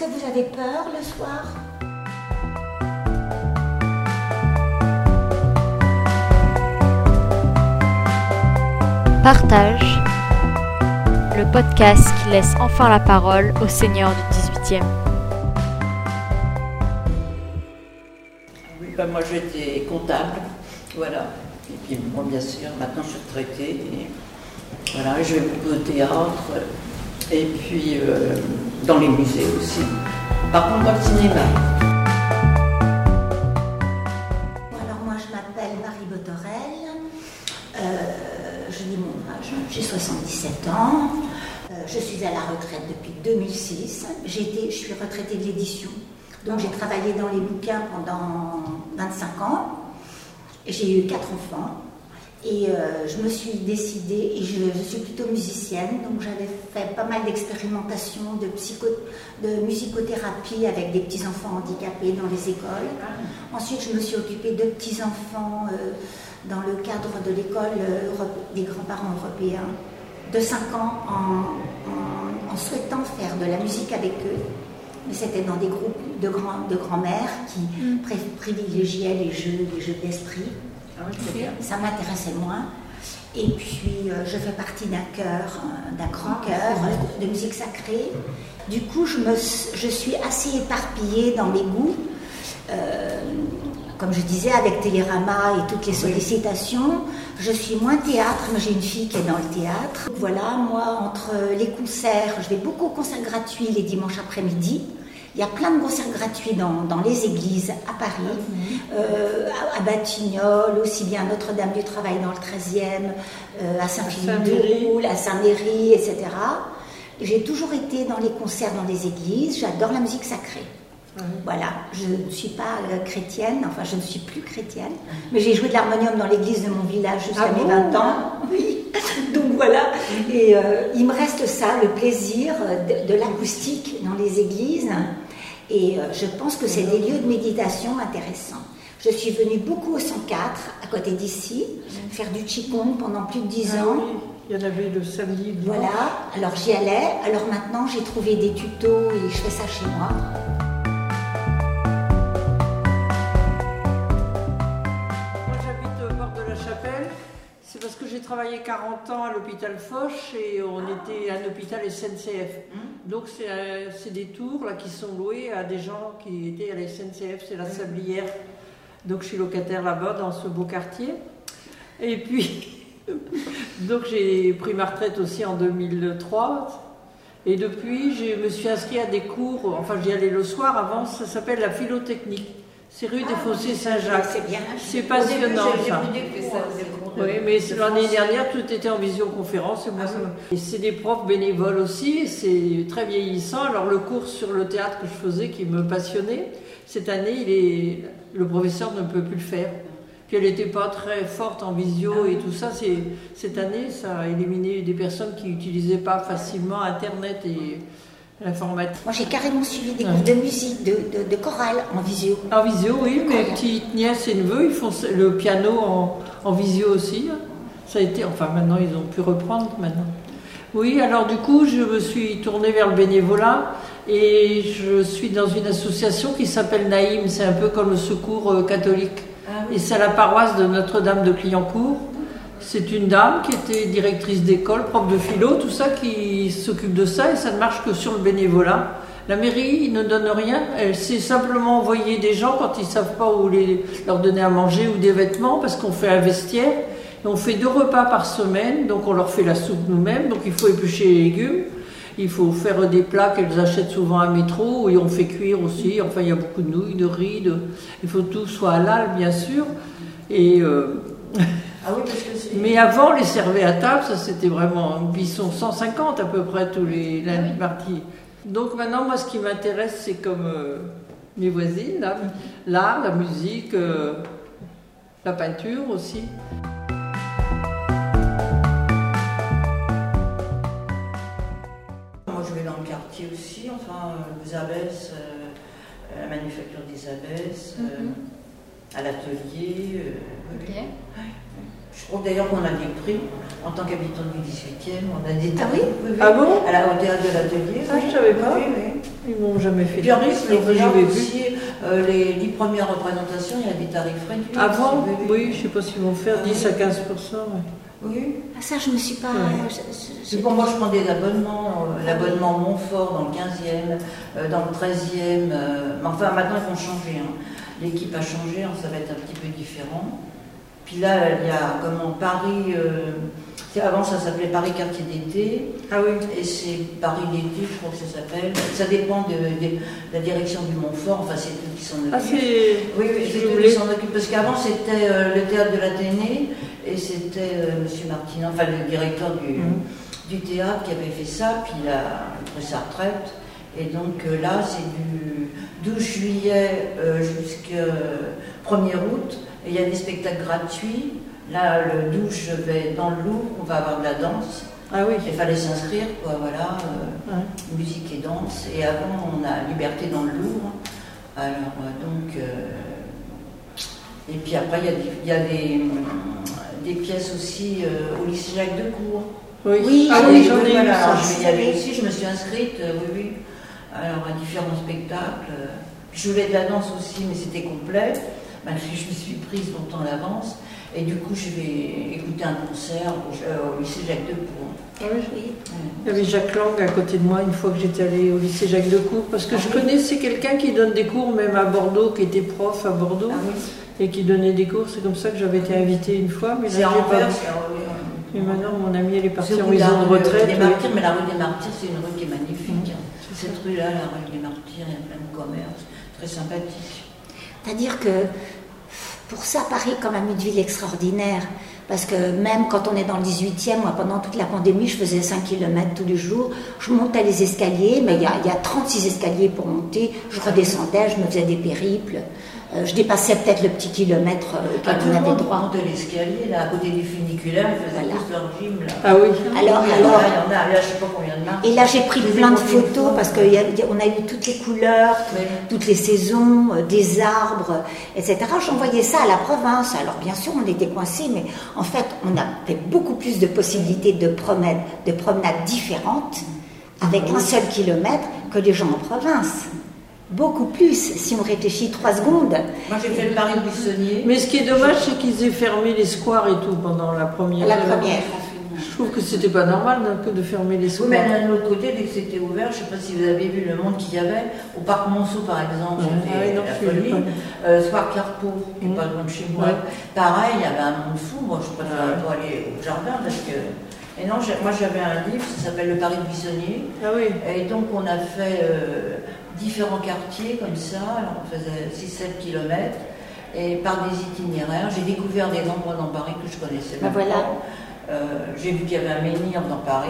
Est-ce que vous avez peur le soir Partage, le podcast qui laisse enfin la parole au Seigneur du 18e. Oui, bah, moi j'étais comptable, voilà. Et puis moi bien sûr, maintenant je suis retraitée. Et, voilà, je vais beaucoup au théâtre et puis euh, dans les musées aussi. Par contre, dans le cinéma. Alors moi je m'appelle Marie Botorel, Euh, je dis mon âge, j'ai 77 ans, Euh, je suis à la retraite depuis 2006, j'ai été, je suis retraitée de l'édition, donc j'ai travaillé dans les bouquins pendant 25 ans, j'ai eu quatre enfants. Et euh, je me suis décidée, et je, je suis plutôt musicienne, donc j'avais fait pas mal d'expérimentations de, psycho, de musicothérapie avec des petits-enfants handicapés dans les écoles. Ensuite, je me suis occupée de petits-enfants euh, dans le cadre de l'école euh, des grands-parents européens de 5 ans en, en- en souhaitant faire de la musique avec eux. Mais c'était dans des groupes de, grand-mères qui pré- privilégiaient les jeux, les jeux d'esprit. Ah. Ça m'intéressait moins. Et puis, euh, je fais partie d'un chœur, euh, d'un grand chœur euh, de musique sacrée. Du coup, je, me, je suis assez éparpillée dans mes goûts. Euh, comme je disais, avec Télérama et toutes les sollicitations, je suis moins théâtre, mais j'ai une fille qui est dans le théâtre. Voilà, moi, entre les concerts, je vais beaucoup aux concerts gratuits les dimanches après-midi. Il y a plein de concerts gratuits dans, dans les églises à Paris, euh, à, à Batignolles, aussi bien à Notre-Dame du Travail dans le 13e, euh, à Saint-Philippe-de-Roule, à Saint-Méry, etc. J'ai toujours été dans les concerts dans les églises, j'adore la musique sacrée. Voilà, je ne suis pas euh, chrétienne, enfin je ne suis plus chrétienne, mais j'ai joué de l'harmonium dans l'église de mon village jusqu'à Ah mes bon 20 ans. Oui, donc voilà, et euh, il me reste ça, le plaisir de, de l'acoustique dans les églises, et euh, je pense que c'est des lieux de méditation intéressants. Je suis venue beaucoup au 104, à côté d'ici, faire du Qigong pendant plus de 10 Ah ans. oui, il y en avait le samedi. Voilà, alors j'y allais. Alors maintenant, j'ai trouvé des tutos et je fais ça chez. Moi travaillé 40 ans à l'hôpital Foch et on était un hôpital SNCF. Donc c'est euh, c'est des tours là, qui sont loués à des gens qui étaient à la SNCF, c'est la Sablière. Donc je suis locataire là-bas dans ce beau quartier. Et puis, donc j'ai pris ma retraite aussi en 2003. Et depuis, je me suis inscrite à des cours, enfin j'y allais le soir avant, ça s'appelle la philotechnique. C'est rue des Fossés Saint-Jacques. C'est bien. C'est passionnant ça. ça. Oui, mais c'est- l'année dernière, tout était en visioconférence. Et, moi, et c'est des profs bénévoles aussi, c'est très vieillissant. Alors, le cours sur le théâtre que je faisais, qui me passionnait, cette année, il est, le professeur ne peut plus le faire. Puis elle n'était pas très forte en visio et tout ça. Cette année, ça a éliminé des personnes qui n'utilisaient pas facilement Internet et Moi, j'ai carrément suivi des Ouais. cours de musique, de, de, de chorale en visio. En visio, oui, mes petites nièces et neveux, ils font le piano en, en visio aussi. hein. Ça a été, enfin maintenant ils ont pu reprendre maintenant. Oui, alors du coup, je me suis tournée vers le bénévolat et je suis dans une association qui s'appelle Naïm, c'est un peu comme le secours euh, catholique. Et c'est la paroisse de Notre-Dame de Clignancourt. C'est une dame qui était directrice d'école, prof de philo, tout ça, qui s'occupe de ça et ça ne marche que sur le bénévolat. La mairie ne donne rien, elle sait simplement envoyer des gens quand ils savent pas où les, leur donner à manger ou des vêtements parce qu'on fait un vestiaire. Et on fait deux repas par semaine, donc on leur fait la soupe nous-mêmes, donc il faut éplucher les légumes. Il faut faire des plats qu'elles achètent souvent à métro et on fait cuire aussi. Enfin, il y a beaucoup de nouilles, de riz. de- Il faut que tout soit halal, bien sûr. Et euh, Ah oui, parce que c'est. mais avant, les servait à table, ça c'était vraiment. Ils sont 150 à peu près tous les lundis, mardis. Donc maintenant, moi, ce qui m'intéresse, c'est comme euh, mes voisines, là, l'art, la musique, euh, la peinture aussi. Moi, je vais dans le quartier aussi, enfin, euh, aux abbesses, euh, à la manufacture des abbesses, euh, à l'atelier. euh. Je trouve d'ailleurs qu'on a des prix en tant qu'habitant du 18e, on a des Ah oui oui, Ah bon À la au théâtre de l'atelier. Ah, oui. je savais pas. Oui, oui. Ils m'ont jamais fait Et de puis en plus, prix, euh, les dix premières représentations, il y a des tarifs réduits. Avant, Oui, oui. oui, je sais pas s'ils vont faire Ah 10 à oui. 15 ouais. Oui. Ah, ça, je me suis pas. Je- je- pour moi, je prends des abonnements. euh, L'abonnement Montfort dans le 15e, euh, dans le 13e. euh, mais enfin, maintenant, ils vont changer. hein. L'équipe a changé, hein, ça va être un petit peu différent. Puis là, il y a comment Paris. euh, avant, ça s'appelait Paris Quartier d'été. Ah oui. Et c'est Paris d'été, je crois que ça s'appelle. Ça dépend de, de- de la direction du Montfort. Enfin, c'est eux qui s'en occupent. Ah, c'est. Oui, c'est eux qui s'en occupent. Parce qu'avant, c'était euh, le théâtre de l'Athénée et c'était euh, Monsieur Martineau, enfin le directeur du, Mhm. du théâtre qui avait fait ça, puis il a pris sa retraite. Et donc là, c'est du 12 juillet jusqu'au 1er août. Et il y a des spectacles gratuits. Là, le 12, je vais dans le Louvre, on va avoir de la danse. Ah oui. Il fallait s'inscrire, quoi, voilà. euh, Ouais. musique et danse. Et avant, on a Liberté dans le Louvre. Alors, euh, donc. euh, et puis après, il y a y a des, des pièces aussi euh, au lycée Jacques Decour. Oui, Oui, ah oui, j'en ai voilà, je vais y aller aussi, je me suis inscrite, euh, oui, oui. Alors, à différents spectacles. je voulais de la danse aussi, mais c'était complet. Malgré que je me suis prise longtemps à l'avance. Et du coup, je vais écouter un concert au, euh, au lycée Jacques Decour. Ah oui. Oui. Il y avait Jacques Lang à côté de moi une fois que j'étais allée au lycée Jacques Decour parce que Ah je oui. connaissais quelqu'un qui donne des cours même à Bordeaux, qui était prof à Bordeaux Ah oui. et qui donnait des cours. C'est comme ça que j'avais été invitée une fois, mais là j'ai en pas. Et maintenant mon amie elle est partie en maison de retraite. Des oui. Martyrs, mais la rue des Martyrs, c'est une rue qui est magnifique. hein. Cette rue-là, la rue des Martyrs, il y a plein de commerces, très sympathique. C'est-à-dire que pour ça, Paris comme un une ville extraordinaire. Parce que même quand on est dans le 18e, moi pendant toute la pandémie, je faisais 5 km tous les jours. Je montais les escaliers, mais il y il y a 36 escaliers pour monter. Je redescendais, je me faisais des périples. Euh, je dépassais peut-être le petit kilomètre euh, Ah, auquel tout on le avait droit. montait l'escalier, là, à côté du funiculaire, ils faisaient Voilà. tous leur gym, là. Ah oui. Alors, Oui, alors, là, il y en a, là, je sais pas combien de marches. et là j'ai pris plein de photos fois. parce qu'on a eu toutes les couleurs, Oui. toutes les saisons, euh, des arbres, etc. J'envoyais ça à la province. Alors bien sûr, on était coincés, mais en fait, on avait beaucoup plus de possibilités de promenades, de promenades différentes avec un seul kilomètre que les gens en province. Beaucoup plus, si on réfléchit trois secondes. Moi, j'ai fait le Paris buissonnier. Mais ce qui est dommage, c'est qu'ils aient fermé les squares et tout pendant la première. La première. Je trouve que c'était pas normal que de fermer les Oui, squares. mais d'un autre côté, dès que c'était ouvert, je ne sais pas si vous avez vu le monde qu'il y avait, au parc Monceau par exemple, c'était Ah oui. Euh, Soir Carrefour, qui est Mhm. pas loin de chez moi. Ouais. Pareil, il y avait un monde fou, moi je préférais Ouais. pas aller au jardin parce que. Et non, moi j'avais un livre, ça s'appelle Le Paris buissonnier. Ah oui. Et donc on a fait euh, différents quartiers comme ça, alors on faisait 6-7 km, et par des itinéraires, j'ai découvert des endroits dans Paris que je connaissais voilà. pas. Euh, j'ai vu qu'il y avait un menhir dans Paris.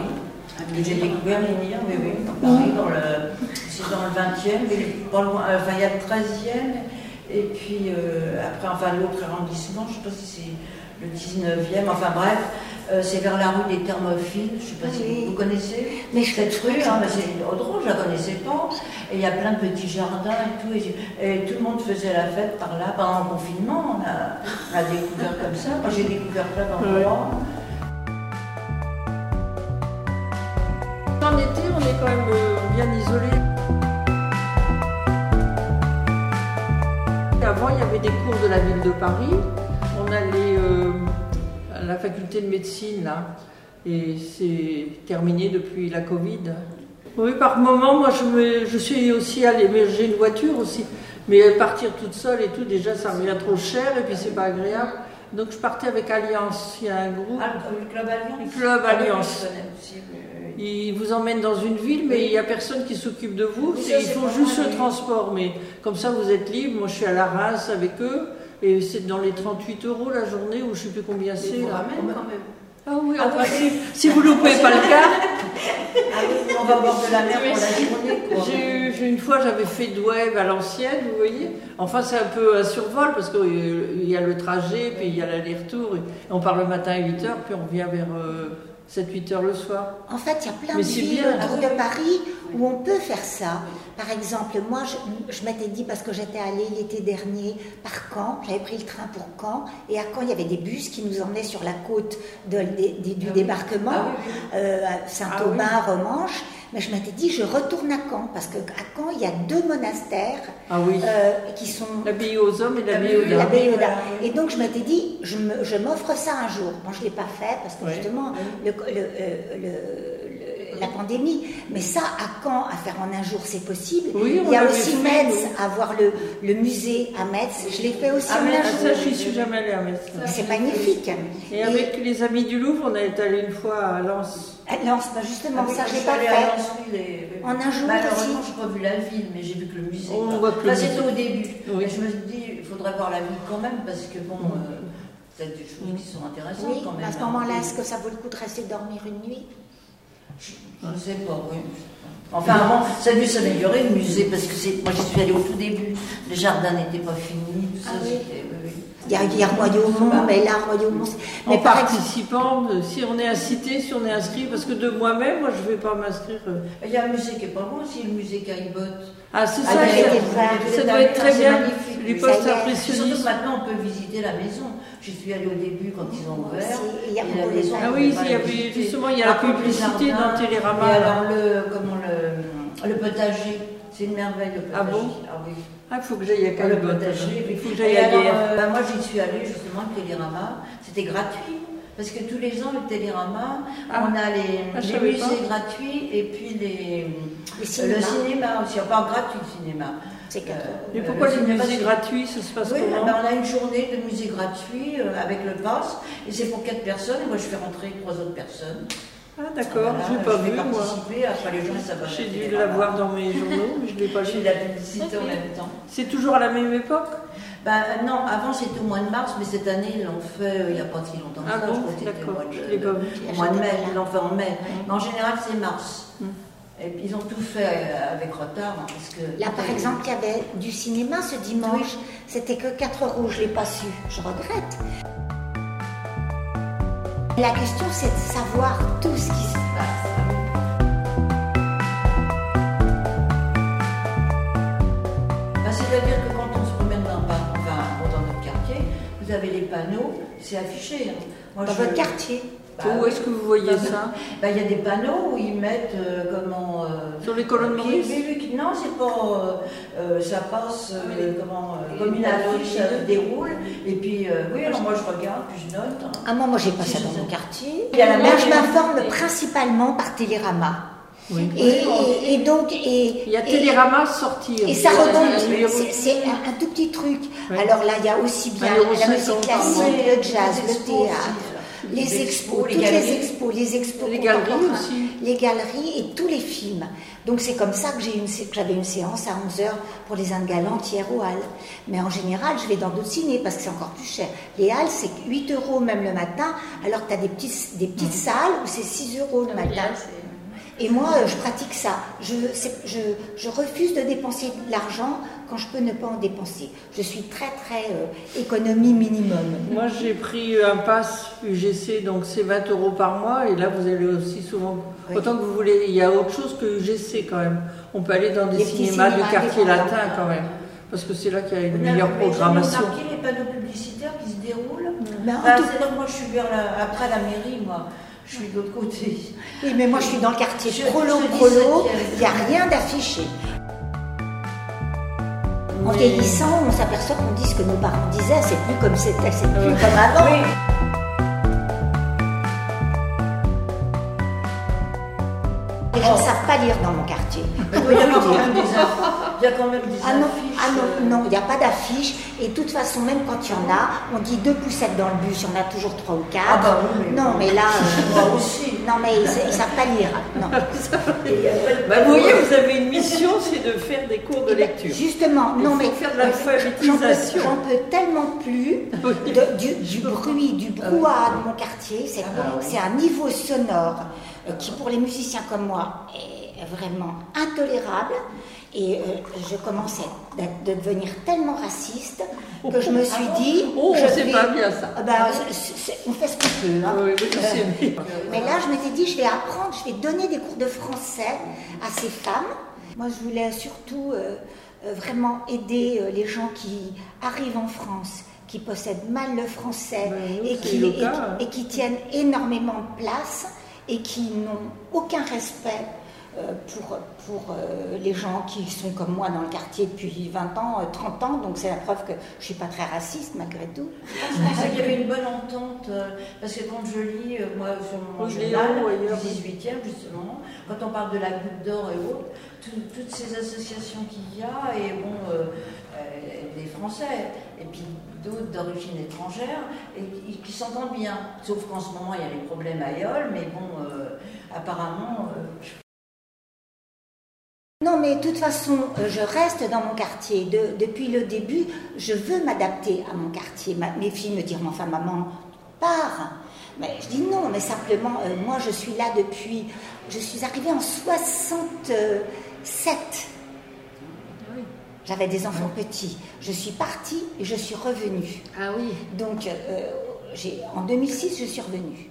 J'ai découvert menhir, oui, oui, dans Paris, dans le, c'est dans le 20e, mais pas loin, euh, enfin il y a le 13e, et puis euh, après, enfin l'autre arrondissement, je ne sais pas si c'est le 19e, enfin bref, euh, c'est vers la rue des Thermophiles, je ne sais pas si Oui. vous connaissez. Mais je Cette rue, hein, mais c'est drôle, je la connaissais pas. Et il y a plein de petits jardins et tout. Et, et tout le monde faisait la fête par là. Pendant le confinement, on a, on a découvert comme ça. Moi, j'ai découvert plein d'endroits. En été, on est quand même euh, bien isolé. Avant, il y avait des cours de la ville de Paris. Faculté de médecine, là. Et c'est terminé depuis la Covid. Oui, par moment, moi, je, me- je suis aussi allée, mais j'ai une voiture aussi. Mais partir toute seule et tout, déjà, ça revient trop cher et puis c'est pas agréable. Donc, je partais avec Alliance. Il y a un groupe. Ah, le Club Alliance Le Club Ah Alliance. Ils vous emmènent dans une ville, mais il n'y a personne qui s'occupe de vous. Oui, C'est- ça, ils font juste le transport. Mais comme ça, vous êtes libre. Moi, je suis à la race avec eux. Et c'est dans les 38 euros la journée, ou je ne sais plus combien c'est. vous là. ramènent quand même. Ah oui, Ah enfin, oui. si, si vous loupez pas le car. Ah oui, on va boire de la mer pour la journée. Quoi. Une fois, j'avais fait d'Oueb à l'ancienne, vous voyez. Enfin, c'est un peu un survol parce qu'il y a le trajet, puis il y a l'aller-retour. et On part le matin à 8 h, puis on revient vers 7-8 h le soir. En fait, il y a plein Mais de villes autour Ah de Paris où on peut faire ça. Par exemple, moi, je, je m'étais dit, parce que j'étais allée l'été dernier par Caen, j'avais pris le train pour Caen, et à Caen, il y avait des bus qui nous emmenaient sur la côte de- du Ah oui. débarquement, Ah oui, Romanche. mais je m'étais dit, je retourne à Caen, parce qu'à Caen, il y a deux monastères Ah oui. euh, qui sont L'abbaye aux hommes et l'abbaye aux la dames. Baie aux Dames. Et donc je m'étais dit, je m'offre ça un jour. Bon, je ne l'ai pas fait parce que justement, le- le- euh, le- le- la pandémie, mais ça, à Caen, à faire en un jour, c'est possible. Oui, on Il y a aussi fait, Metz, nous. à voir le, le musée à Metz. Je l'ai fait aussi Ah, en mais un jour. ça, j'y suis jamais allée à Metz. C'est magnifique. Et avec les amis du Louvre, on est allé une fois à Lens. Ah, Non, c'est pas justement Ah oui, ça, je je suis pas à fait. Et- En un jour Malheureusement, aussi. je n'ai pas vu la ville, mais j'ai vu que le musée. On voit que Enfin, c'était au début. Oui. Mais je me suis dit, il faudrait voir la ville quand même, parce que bon, euh, peut-être des choses qui sont intéressantes Oui, quand même. à ce hein. moment-là, est-ce que ça vaut le coup de rester dormir une nuit? Je ne sais pas, oui. Enfin, bon, ça a dû s'améliorer le musée, parce que c'est, moi j'y suis allée au tout début. Les jardins n'étaient pas finis, tout ça. Ah oui. c'était-. Il y a, il y a Royaumont, mais là, Royaumont. c'est- En Mais par exemple, participant, euh, si on est incité, si on est inscrit, parce que de moi-même, moi, je ne vais pas m'inscrire. euh. Il y a un musée qui est pas loin aussi, le musée Caillebotte. Ah, c'est Ah, ça, il y a ça, ça doit être très bien. magnifique. Les postes. Surtout impressionnistes. que maintenant on peut visiter la maison. J'y suis allée au début quand ils ont ouvert. il y a la maison. Ah oui, il y avait- justement, il y a la les publicité dans Télérama, Et alors le, comment le, le potager, c'est une merveille le potager. Ah bon oui. Ah, il faut que j'aille à Le Caillebotte. potager. Il faut que j'aille à euh, bah, moi j'y suis allée justement le Télérama. C'était gratuit. Parce que tous les ans, le Télérama, Ah. on a les, Ah, les musées gratuits et puis les, Le cinéma. le cinéma aussi. Enfin, gratuit le cinéma. C'est Euh. Mais euh, pourquoi le les cinéma, musées gratuits, ça se passe oui, comment ben, on a une journée de musée gratuit euh, avec le pass, et c'est pour quatre personnes, et moi je fais rentrer trois autres personnes. Ah, d'accord, Voilà, je n'ai pas je vu, moi. après les gens ils savent J'ai dû l'avoir dans mes journaux, mais je ne l'ai pas J'ai lu. de la publicité en même temps. C'est toujours à la même époque Ben, non, avant c'était au mois de mars, mais cette année ils l'ont fait euh, il n'y a pas si longtemps Ah ça, je crois au mois de- je l'ai pas vu. au mois de mai, ils l'ont fait en mai. Mm. Mais en général c'est mars. Mm. Et puis ils ont tout fait euh, avec retard. hein, parce que Là, par exemple, il y avait du cinéma ce dimanche. C'était que 4 euros, je ne l'ai pas su. Je regrette. La question, c'est de savoir tout ce qui se passe. Ben, C'est-à-dire que quand on se promène dans, dans notre quartier, vous avez les panneaux, c'est affiché. hein. Moi, Dans je- votre quartier. Bah, Où est-ce que vous voyez ça Ben, Il y a des panneaux où ils mettent euh, comment. euh, Sur les colonnes Maurice Non, c'est pas. euh, ça passe euh, Ah, comment, euh, comme une affiche, ça se déroule. Et puis, euh, oui, alors moi je regarde, puis je note. hein. Ah, moi, moi, j'ai pas Si, ça dans mon quartier. Il y a la Moi, je m'informe principalement par Télérama. Oui. Et, et- et donc, et, Il y a et- Télérama sortir. Et ça a- C'est- un, un tout petit truc. Alors là, il y a aussi bien la musique classique, le jazz, le théâtre. Les Les expos, expos, les toutes les galeries. expos, les expos Les galeries aussi. les galeries et tous les films. Donc c'est comme ça que j'ai une j'avais une séance à 11h pour les Indes galantes hier aux Halles. Mais en général, je vais dans d'autres ciné parce que c'est encore plus cher. Les Halles, c'est 8 euros même le matin, alors que tu as des, petits, des petites salles où c'est 6 euros le matin. Et moi, je pratique ça. Je, c'est- je, je refuse de dépenser de l'argent quand je peux ne pas en dépenser. Je suis très, très euh, économie minimum. Moi, j'ai pris un pass UGC, donc c'est 20 euros par mois, et là, vous allez aussi souvent, Oui. autant que vous voulez. Il y a autre chose que UGC quand même. On peut aller dans des cinémas du cinémas quartier indépendants. latin quand même, parce que c'est là qu'il y a une Vous meilleure vous programmation. remarqué les panneaux publicitaires qui se déroulent Ben, en Enfin, tout- C'est là que moi je suis vers la- après la mairie, moi. Je suis de l'autre côté. Oui, mais moi, je suis dans le quartier Je- prolo, je prolo. 17e. Il n'y a rien d'affiché. En vieillissant, on s'aperçoit qu'on dit ce que nos parents disaient. C'est plus comme c'était, c'est plus comme avant. Les gens ne savent pas lire dans mon quartier. Il y même des infos. Il y a quand même des Ah non, affiches. ah non, euh, non, il n'y a pas d'affiche. Et de toute façon, même quand il y en a, on dit deux poussettes dans le bus, il y en a toujours trois ou quatre. Ah bah oui, mais- Non, mais là, euh, Moi aussi. non, mais ils ne savent pas lire. Non. Bah, vous voyez, vous avez une mission, c'est de faire des cours de Eh ben, lecture. Justement, Il non faut mais faire de j'en l'alphabétisation. peux- J'en peux tellement plus Oui. de- du, du bruit, du brouhaha de mon quartier. C'est Ah un niveau sonore euh, qui, pour les musiciens comme moi, est vraiment intolérable. Et euh, je commençais de devenir tellement raciste que je me suis dit. Oh, je c'est vais- pas bien ça. Ah ben, c'est- c'est- on fait ce qu'on peut. hein. Oui, oui, je sais, mais- là, je m'étais dit, je vais apprendre, je vais donner des cours de français à ces femmes. Moi, je voulais surtout euh, euh, vraiment aider euh, les gens qui arrivent en France, qui possèdent mal le français Ben et, qui, et et qui tiennent énormément de place et qui n'ont aucun respect euh, pour, pour euh, les gens qui sont comme moi dans le quartier depuis 20 ans, euh, 30 ans, donc c'est la preuve que je suis pas très raciste malgré tout. Je pensais qu'il y avait une bonne entente, euh, parce que quand je lis, euh, moi, sur mon Oui, journal du 18e, justement, quand on parle de la goutte d'or et autres, tout- toutes ces associations qu'il y a, et bon, euh, euh, des Français, et puis d'autres d'origine étrangère, et qui, qui s'entendent bien. Sauf qu'en ce moment, il y a les problèmes à Yol, mais bon, euh, apparemment, euh, je Non, mais de toute façon, euh, je reste dans mon quartier. De- depuis le début, je veux m'adapter à mon quartier. Ma- mes filles me diront, enfin, maman, pars. Mais je dis non, mais simplement, euh, moi, je suis là depuis. Je suis arrivée en 67. J'avais des enfants petits. Je suis partie et je suis revenue. Ah oui. Donc, euh, en 2006, je suis revenue.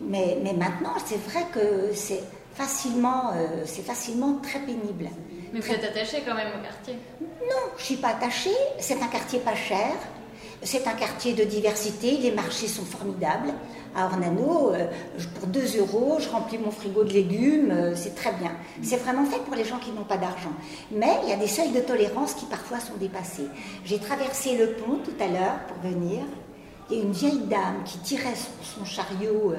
Mais, mais maintenant, c'est vrai que c'est facilement, euh, c'est facilement très pénible. Mais vous êtes attaché quand même au quartier. Non, je suis pas attachée. C'est un quartier pas cher. C'est un quartier de diversité. Les marchés sont formidables. À Ornano, euh, pour 2 euros, je remplis mon frigo de légumes. euh, c'est très bien. C'est vraiment fait pour les gens qui n'ont pas d'argent. Mais il y a des seuils de tolérance qui parfois sont dépassés. J'ai traversé le pont tout à l'heure pour venir. Il y a une vieille dame qui tirait son, son chariot,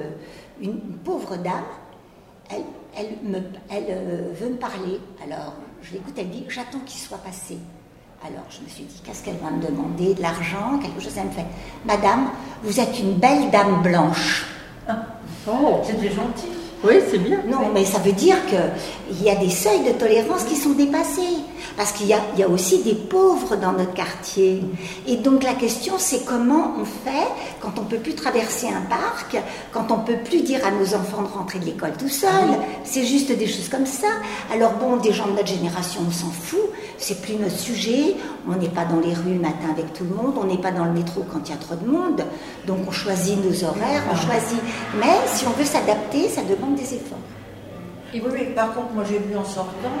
une pauvre dame. Elle, elle, me, elle euh, veut me parler. Alors, je l'écoute, elle dit J'attends qu'il soit passé. Alors, je me suis dit Qu'est-ce qu'elle va me demander? De l'argent Quelque chose? Elle me fait Madame, vous êtes une belle dame blanche. Oh, c'était gentil. oui, c'est bien. Non, mais ça veut dire qu'il y a des seuils de tolérance qui sont dépassés. Parce qu'il y a, aussi des pauvres dans notre quartier. Et donc la question, c'est comment on fait quand on peut plus traverser un parc, quand on peut plus dire à nos enfants de rentrer de l'école tout seul. C'est juste des choses comme ça. Alors bon, des gens de notre génération, on s'en fout. C'est plus notre sujet. On n'est pas dans les rues le matin avec tout le monde. On n'est pas dans le métro quand il y a trop de monde. Donc on choisit nos horaires, on choisit. Mais si on veut s'adapter, ça demande des efforts. Oui, oui, par contre, moi j'ai vu en sortant,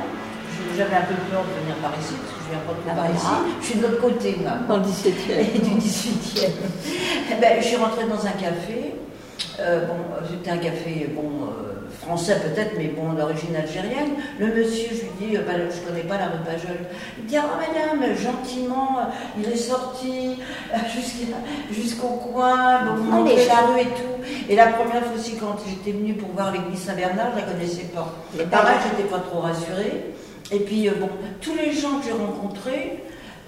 j'avais un peu peur de venir par ici, parce que je viens pas trop Ah, par voilà. ici. Je suis de l'autre côté, moi. Dans le 17e. Et du 18e. Eh ben, je suis rentrée dans un café. Euh, bon, c'était un café bon, euh, français peut-être, mais bon, d'origine algérienne. Le monsieur, je lui dis, euh, bah, je connais pas la rue Pajol. Il me dit, ah madame, gentiment, euh, il est sorti jusqu'au coin, bon, montrez je- la rue et tout. Et la première fois aussi, quand j'étais venue pour voir l'église Saint-Bernard, je la connaissais pas. Pareil, bah, j'étais pas trop rassurée. Et puis, euh, bon, tous les gens que j'ai rencontrés,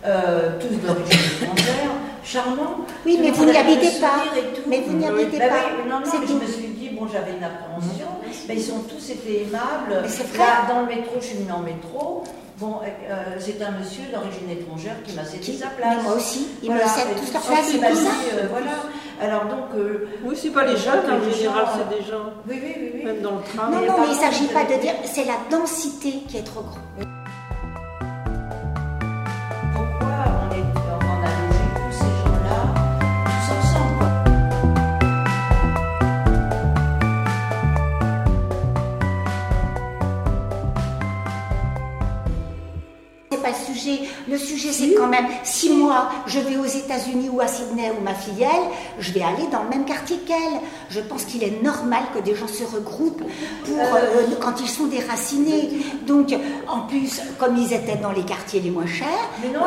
euh, tous d'origine étrangère, charmants. Oui, mais vous n'y habitez pas. et tout. Mais vous n'y habitez Bah pas. oui, non, non, mais je me suis dit, bon, j'avais une appréhension, mais ils ont tous été aimables. Mais c'est vrai. Là, dans le métro, je suis venue en métro. Bon, euh, c'est un monsieur d'origine étrangère qui m'a cédé sa place. Moi aussi, Voilà. place, il m'a pour ça. dit, euh, voilà. Alors donc, euh, Oui, c'est pas les jeunes, en Les général, gens, c'est des gens, oui, oui, oui, oui. même dans le train. Non, mais non, mais il ne s'agit pas de dire, c'est la densité qui est trop grande. Le sujet, c'est quand même, si moi, je vais aux États-Unis ou à Sydney où ma fille, elle, je vais aller dans le même quartier qu'elle. Je pense qu'il est normal que des gens se regroupent pour, euh, quand ils sont déracinés. Donc, en plus, comme ils étaient dans les quartiers les moins chers, Mais non,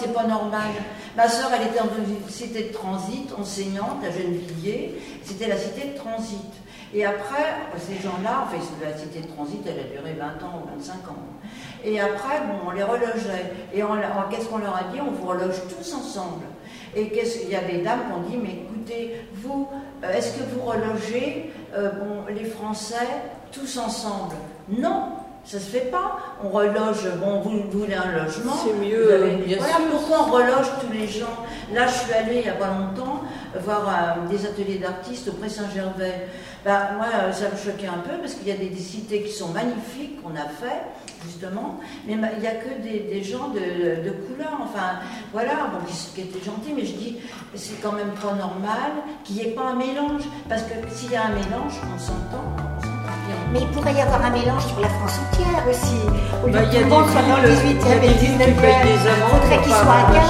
c'est pas normal. Ma soeur, elle était dans une cité de transit, enseignante à Gennevilliers. C'était la cité de transit. Et après, ces gens-là, enfin, la cité de transit, elle a duré 20 ans ou 25 ans. Et après, bon, on les relogeait. Et qu'est-ce qu'on leur a dit? On vous reloge tous ensemble. Et il y a des dames qui ont dit, mais écoutez, vous, euh, est-ce que vous relogez euh, bon, les Français tous ensemble? Non, ça se fait pas. On reloge, bon, vous, vous voulez un logement? C'est mieux, avez- bien voilà sûr. pourquoi on reloge tous les gens. Là, je suis allée il n'y a pas longtemps voir euh, des ateliers d'artistes au Saint-Gervais. Ben, moi, euh, ça me choquait un peu parce qu'il y a des, des cités qui sont magnifiques qu'on a fait, justement, mais ma- il n'y a que des, des gens de, de couleur, enfin, voilà, bon, qui, qui étaient gentils, mais je dis, c'est quand même pas normal qu'il n'y ait pas un mélange, parce que s'il y a un mélange, on s'entend, on s'entend bien. mais il pourrait y avoir un mélange sur la France entière aussi. Au lieu Bah, que il y a tout le monde des soit dans le villes- il y a 18e et des le villes qui 19e, payent des il faudrait pour qu'il soit à Cannes.